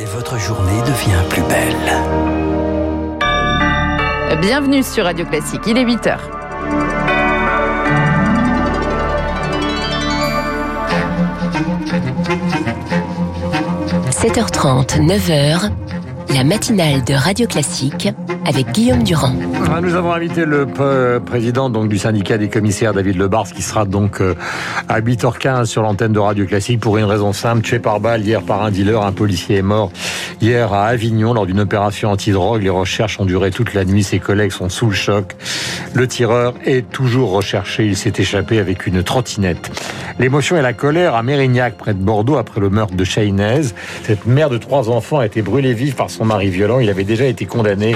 Et votre journée devient plus belle. Bienvenue sur Radio Classique, il est 8h. – 7h30, 9h, la matinale de Radio Classique avec Guillaume Durand. Ah, nous avons invité le président donc du syndicat des commissaires David Lebars qui sera donc euh, à 8h15 sur l'antenne de Radio Classique pour une raison simple, tué par balle hier par un dealer, un policier est mort hier à Avignon lors d'une opération anti-drogue. Les recherches ont duré toute la nuit, ses collègues sont sous le choc. Le tireur est toujours recherché, il s'est échappé avec une trottinette. L'émotion et la colère à Mérignac, près de Bordeaux, après le meurtre de Chahinez. Cette mère de trois enfants a été brûlée vive par son mari violent. Il avait déjà été condamné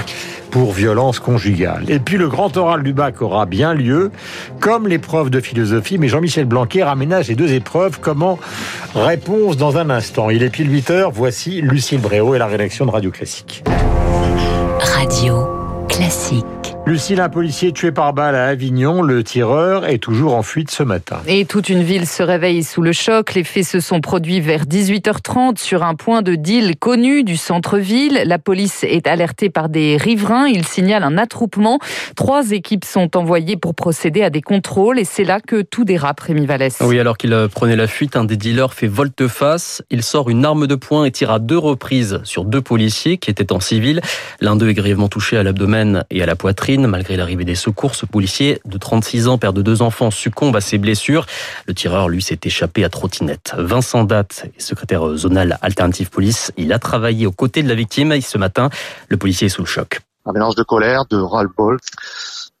pour violence conjugale. Et puis le grand oral du bac aura bien lieu, comme l'épreuve de philosophie, mais Jean-Michel Blanquer aménage les deux épreuves. Comment Réponse dans un instant. Il est pile 8 heures. Voici Lucille Bréau et la rédaction de Radio Classique. Radio Classique. Lucille, un policier tué par balle à Avignon. Le tireur est toujours en fuite ce matin. Et toute une ville se réveille sous le choc. Les faits se sont produits vers 18h30 sur un point de deal connu du centre-ville. La police est alertée par des riverains. Ils signalent un attroupement. Trois équipes sont envoyées pour procéder à des contrôles. Et c'est là que tout dérape, Rémi Vallès. Oui, alors qu'il prenait la fuite, un des dealers fait volte-face. Il sort une arme de poing et tire à deux reprises sur deux policiers qui étaient en civil. L'un d'eux est grièvement touché à l'abdomen et à la poitrine. Malgré l'arrivée des secours, ce policier de 36 ans, père de deux enfants, succombe à ses blessures. Le tireur, lui, s'est échappé à trottinette. Vincent Date, secrétaire zonal Alternative Police, il a travaillé aux côtés de la victime. Et ce matin, le policier est sous le choc. Un mélange de colère, de.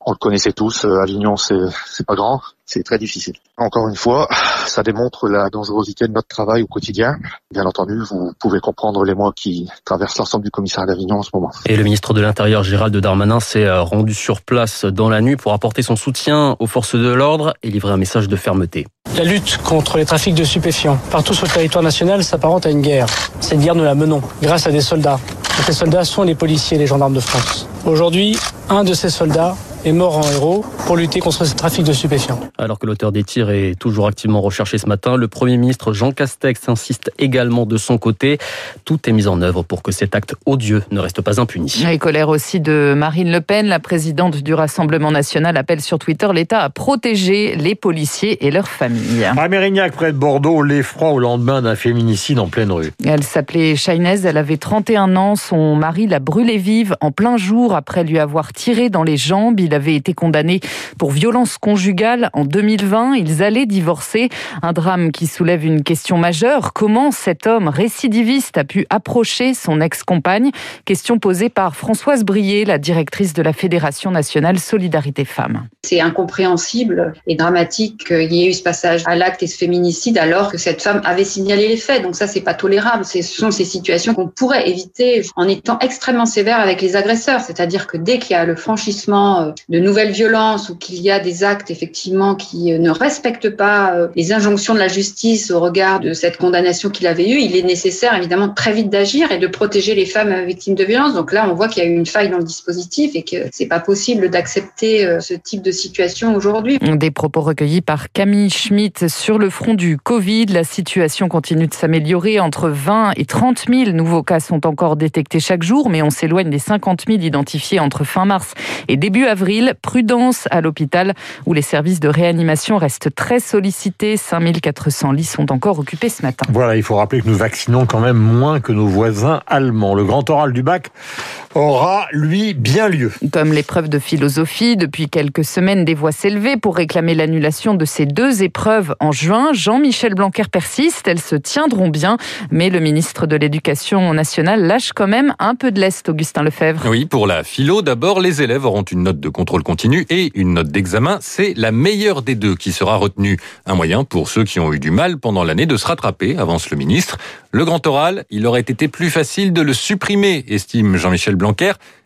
On le connaissait tous, euh, Avignon c'est pas grand, c'est très difficile. Encore une fois, ça démontre la dangerosité de notre travail au quotidien. Bien entendu, vous pouvez comprendre les mois qui traversent l'ensemble du commissariat d'Avignon en ce moment. Et le ministre de l'Intérieur Gérald Darmanin s'est euh, rendu sur place dans la nuit pour apporter son soutien aux forces de l'ordre et livrer un message de fermeté. La lutte contre les trafics de stupéfiants partout sur le territoire national s'apparente à une guerre. Cette guerre, nous la menons grâce à des soldats. Et ces soldats sont les policiers et les gendarmes de France. Aujourd'hui, un de ces soldats est mort en héros pour lutter contre ce trafic de stupéfiants. Alors que l'auteur des tirs est toujours activement recherché ce matin, le Premier ministre Jean Castex insiste également de son côté. Tout est mis en œuvre pour que cet acte odieux ne reste pas impuni. Et colère aussi de Marine Le Pen, la présidente du Rassemblement national, appelle sur Twitter l'État à protéger les policiers et leurs familles. À Mérignac, près de Bordeaux, l'effroi au lendemain d'un féminicide en pleine rue. Elle s'appelait Chahinez, elle avait 31 ans. Son mari l'a brûlée vive en plein jour après lui avoir tiré dans les jambes. Il avait été condamné pour violence conjugale en 2020. Ils allaient divorcer. Un drame qui soulève une question majeure. Comment cet homme récidiviste a pu approcher son ex-compagne? Question posée par Françoise Brier, la directrice de la Fédération nationale Solidarité Femmes. C'est incompréhensible et dramatique qu'il y ait eu ce passage à l'acte et ce féminicide alors que cette femme avait signalé les faits. Donc ça, c'est pas tolérable. Ce sont ces situations qu'on pourrait éviter en étant extrêmement sévère avec les agresseurs. C'est-à-dire que dès qu'il y a le franchissement euh, de nouvelles violences ou qu'il y a des actes effectivement qui euh, ne respectent pas euh, les injonctions de la justice au regard de cette condamnation qu'il avait eue, il est nécessaire évidemment très vite d'agir et de protéger les femmes victimes de violences. Donc là, on voit qu'il y a eu une faille dans le dispositif et que c'est pas possible d'accepter euh, ce type de situation aujourd'hui. Des propos recueillis par Camille Schmitt sur le front du Covid. La situation continue de s'améliorer. Entre 20 et 30 000 nouveaux cas sont encore détectés chaque jour, mais on s'éloigne des 50 000 identifiés entre fin mars et début avril. Prudence à l'hôpital où les services de réanimation restent très sollicités. 5400 lits sont encore occupés ce matin. Voilà, il faut rappeler que nous vaccinons quand même moins que nos voisins allemands. Le grand oral du bac aura, lui, bien lieu. Comme l'épreuve de philosophie, depuis quelques semaines, des voix s'élevaient pour réclamer l'annulation de ces deux épreuves en juin. Jean-Michel Blanquer persiste, elles se tiendront bien, mais le ministre de l'Éducation nationale lâche quand même un peu de l'Est, Augustin Lefebvre. Oui, pour la philo, d'abord, les élèves auront une note de contrôle continu et une note d'examen. C'est la meilleure des deux qui sera retenue. Un moyen pour ceux qui ont eu du mal pendant l'année de se rattraper, avance le ministre. Le grand oral, il aurait été plus facile de le supprimer, estime Jean-Michel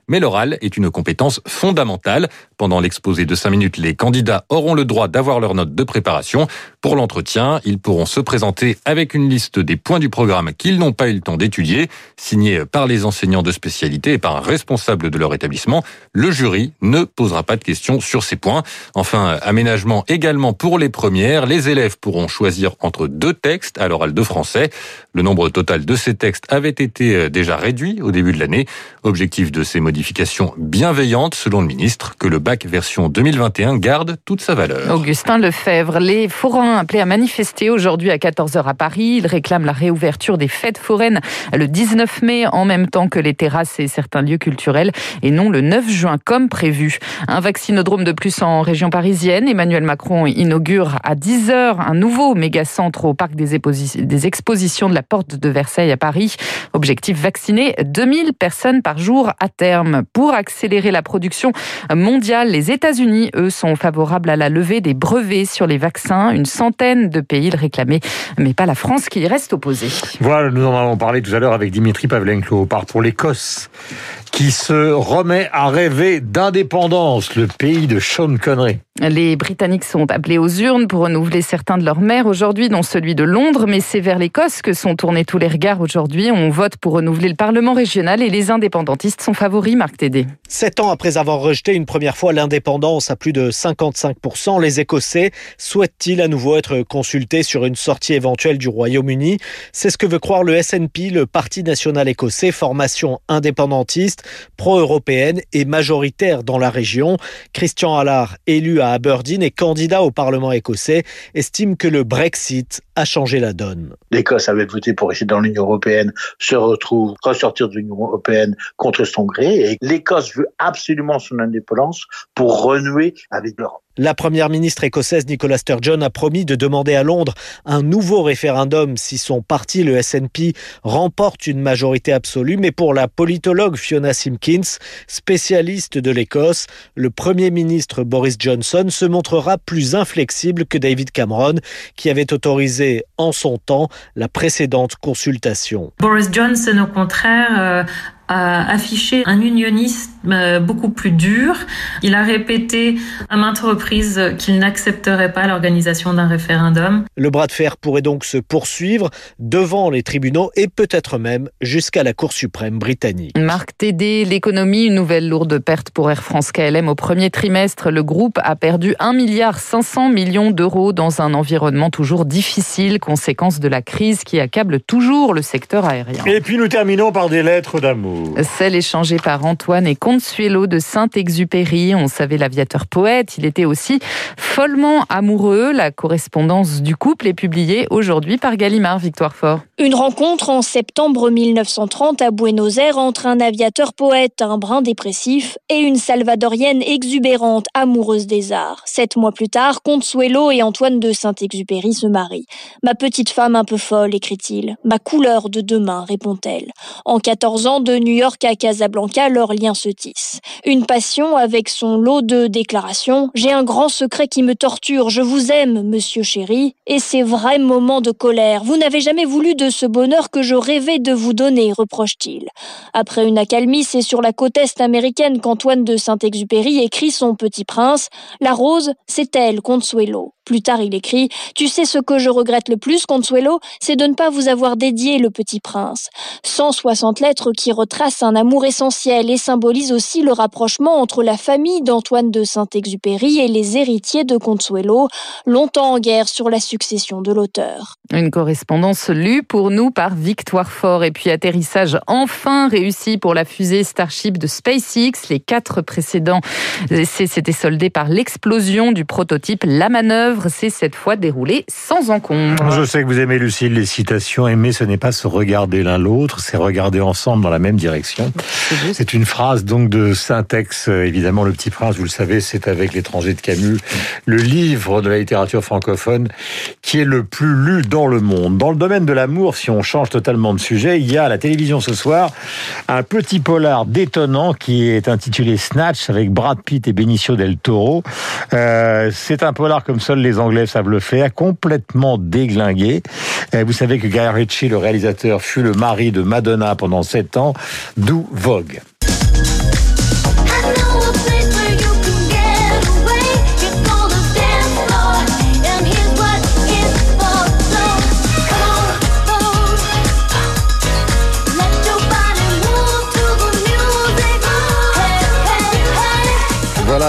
Mais l'oral est une compétence fondamentale. Pendant l'exposé de 5 minutes, les candidats auront le droit d'avoir leur note de préparation. Pour l'entretien, ils pourront se présenter avec une liste des points du programme qu'ils n'ont pas eu le temps d'étudier, signée par les enseignants de spécialité et par un responsable de leur établissement. Le jury ne posera pas de questions sur ces points. Enfin, aménagement également pour les premières. Les élèves pourront choisir entre deux textes à l'oral de français. Le nombre total de ces textes avait été euh, déjà réduit au début de l'année. Objectif de ces modifications bienveillantes, selon le ministre, que le bac version 2021 garde toute sa valeur. Augustin Lefebvre, les forains appelés à manifester aujourd'hui à 14h à Paris. Ils réclament la réouverture des fêtes foraines le 19 mai en même temps que les terrasses et certains lieux culturels et non le 9 juin comme prévu. Un vaccinodrome de plus en région parisienne. Emmanuel Macron inaugure à 10h un nouveau méga-centre au parc des, expositions de la Porte de Versailles à Paris. Objectif vacciner 2000 personnes par jour à terme. Pour accélérer la production mondiale, les États-Unis, eux, sont favorables à la levée des brevets sur les vaccins. Centaine de pays le réclamaient, mais pas la France qui y reste opposée. Voilà, nous en avons parlé tout à l'heure avec Dimitri Pavlenko. On part pour l'Écosse qui se remet à rêver d'indépendance, le pays de Sean Connery. Les Britanniques sont appelés aux urnes pour renouveler certains de leurs maires aujourd'hui, dont celui de Londres, mais c'est vers l'Écosse que sont tournés tous les regards aujourd'hui. On vote pour renouveler le Parlement régional et les indépendantistes sont favoris, Marc Tédé. Sept ans après avoir rejeté une première fois l'indépendance à plus de 55%, les Écossais souhaitent-ils à nouveau être consultés sur une sortie éventuelle du Royaume-Uni C'est ce que veut croire le SNP, le Parti national écossais, formation indépendantiste, pro-européenne et majoritaire dans la région. Christian Allard, élu à Aberdeen et candidat au Parlement écossais, estime que le Brexit a changé la donne. L'Écosse avait voté pour rester dans l'Union européenne, se retrouve ressortir de l'Union européenne contre son gré et l'Écosse veut absolument son indépendance pour renouer avec l'Europe. La première ministre écossaise Nicola Sturgeon a promis de demander à Londres un nouveau référendum si son parti, le SNP, remporte une majorité absolue. Mais pour la politologue Fiona Simpkins, spécialiste de l'Écosse, le premier ministre Boris Johnson se montrera plus inflexible que David Cameron, qui avait autorisé en son temps la précédente consultation. Boris Johnson, au contraire, euh, a affiché un unionisme euh, beaucoup plus dur. Il a répété à maintes reprises qu'il n'accepterait pas l'organisation d'un référendum. Le bras de fer pourrait donc se poursuivre devant les tribunaux et peut-être même jusqu'à la Cour suprême britannique. Marc Tédé, l'économie, une nouvelle lourde perte pour Air France KLM au premier trimestre. Le groupe a perdu 1 milliard 500 millions d'euros dans un environnement toujours difficile, conséquence de la crise qui accable toujours le secteur aérien. Et puis nous terminons par des lettres d'amour. Celle échangée par Antoine et Consuelo de Saint-Exupéry. On savait l'aviateur poète. Il était aussi follement amoureux. La correspondance du couple est publiée aujourd'hui par Gallimard Victoire Fort. Une rencontre en septembre 1930 à Buenos Aires entre un aviateur poète, un brin dépressif, et une salvadorienne exubérante, amoureuse des arts. Sept mois plus tard, Consuelo et Antoine de Saint-Exupéry se marient. Ma petite femme un peu folle, écrit-il. Ma couleur de demain, répond-elle. En 14 ans, de New York à Casablanca, leur lien se tisse. Une passion avec son lot de déclarations. J'ai un grand secret qui me torture. Je vous aime, monsieur chéri. Et ces vrais moments de colère. Vous n'avez jamais voulu de ce bonheur que je rêvais de vous donner, reproche-t-il. Après une accalmie, c'est sur la côte est américaine qu'Antoine de Saint-Exupéry écrit son Petit Prince. La rose, c'est elle, Consuelo. Plus tard, il écrit Tu sais ce que je regrette le plus, Consuelo C'est de ne pas vous avoir dédié le Petit Prince. 160 lettres qui retracent un amour essentiel et symbolisent aussi le rapprochement entre la famille d'Antoine de Saint-Exupéry et les héritiers de Consuelo, longtemps en guerre sur la succession de l'auteur. Une correspondance lue pour nous par Victoire Fort et puis atterrissage enfin réussi pour la fusée Starship de SpaceX. Les quatre précédents essais s'étaient soldés par l'explosion du prototype. La manœuvre s'est cette fois déroulée sans encombre. Je sais que vous aimez Lucille les citations. Aimer, ce n'est pas se regarder l'un l'autre, c'est regarder ensemble dans la même direction. C'est une phrase donc de Saint-Ex. Évidemment, Le Petit Prince, vous le savez, c'est avec l'étranger de Camus, le livre de la littérature francophone qui est le plus lu dans le monde. Dans le domaine de l'amour, si on change totalement de sujet, il y a à la télévision ce soir un petit polar détonnant qui est intitulé Snatch avec Brad Pitt et Benicio del Toro. Euh, c'est un polar comme seuls les Anglais savent le faire, complètement déglingué. Euh, vous savez que Guy Ritchie, le réalisateur, fut le mari de Madonna pendant sept ans, d'où Vogue.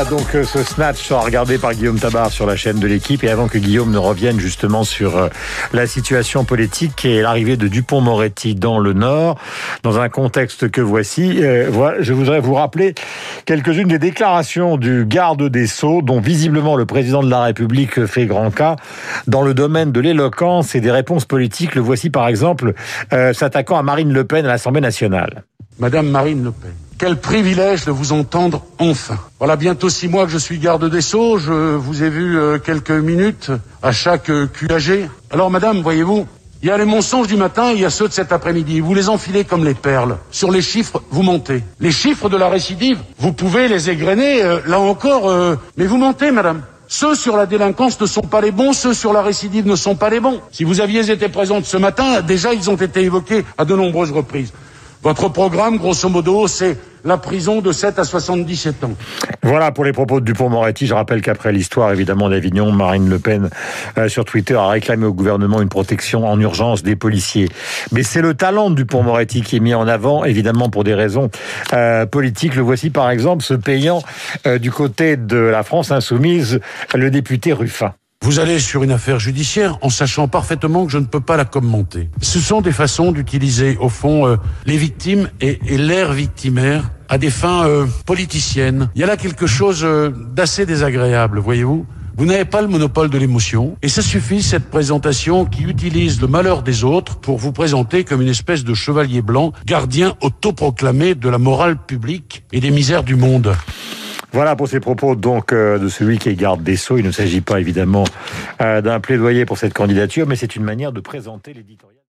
Donc euh, ce snatch regardé par Guillaume Tabar sur la chaîne de l'équipe et avant que Guillaume ne revienne justement sur euh, la situation politique et l'arrivée de Dupont-Moretti dans le Nord, dans un contexte que voici, euh, je voudrais vous rappeler quelques-unes des déclarations du garde des Sceaux dont visiblement le président de la République fait grand cas dans le domaine de l'éloquence et des réponses politiques. Le voici par exemple s'attaquant à Marine Le Pen à l'Assemblée nationale. Madame Marine Le Pen. Quel privilège de vous entendre enfin. Voilà bientôt six mois que je suis garde des Sceaux. Je vous ai vu euh, quelques minutes à chaque euh, QAG. Alors, madame, voyez-vous, il y a les mensonges du matin, il y a ceux de cet après-midi. Vous les enfilez comme les perles. Sur les chiffres, vous mentez. Les chiffres de la récidive, vous pouvez les égrener, euh, là encore, mais vous mentez, madame. Ceux sur la délinquance ne sont pas les bons, ceux sur la récidive ne sont pas les bons. Si vous aviez été présente ce matin, déjà ils ont été évoqués à de nombreuses reprises. Votre programme, grosso modo, c'est la prison de 7 à 77 ans. Voilà pour les propos de Dupont-Moretti. Je rappelle qu'après l'histoire, évidemment, d'Avignon, Marine Le Pen, euh, sur Twitter, a réclamé au gouvernement une protection en urgence des policiers. Mais c'est le talent de Dupont-Moretti qui est mis en avant, évidemment, pour des raisons euh, politiques. Le voici, par exemple, se payant euh, du côté de la France insoumise, le député Ruffin. Vous allez sur une affaire judiciaire en sachant parfaitement que je ne peux pas la commenter. Ce sont des façons d'utiliser, au fond, euh, les victimes et, l'air victimaire à des fins euh, politiciennes. Il y a là quelque chose euh, d'assez désagréable, voyez-vous. Vous n'avez pas le monopole de l'émotion, et ça suffit, cette présentation qui utilise le malheur des autres pour vous présenter comme une espèce de chevalier blanc, gardien autoproclamé de la morale publique et des misères du monde. Voilà pour ces propos donc euh, de celui qui est garde des Sceaux. Il ne s'agit pas évidemment euh, d'un plaidoyer pour cette candidature, mais c'est une manière de présenter l'éditorial.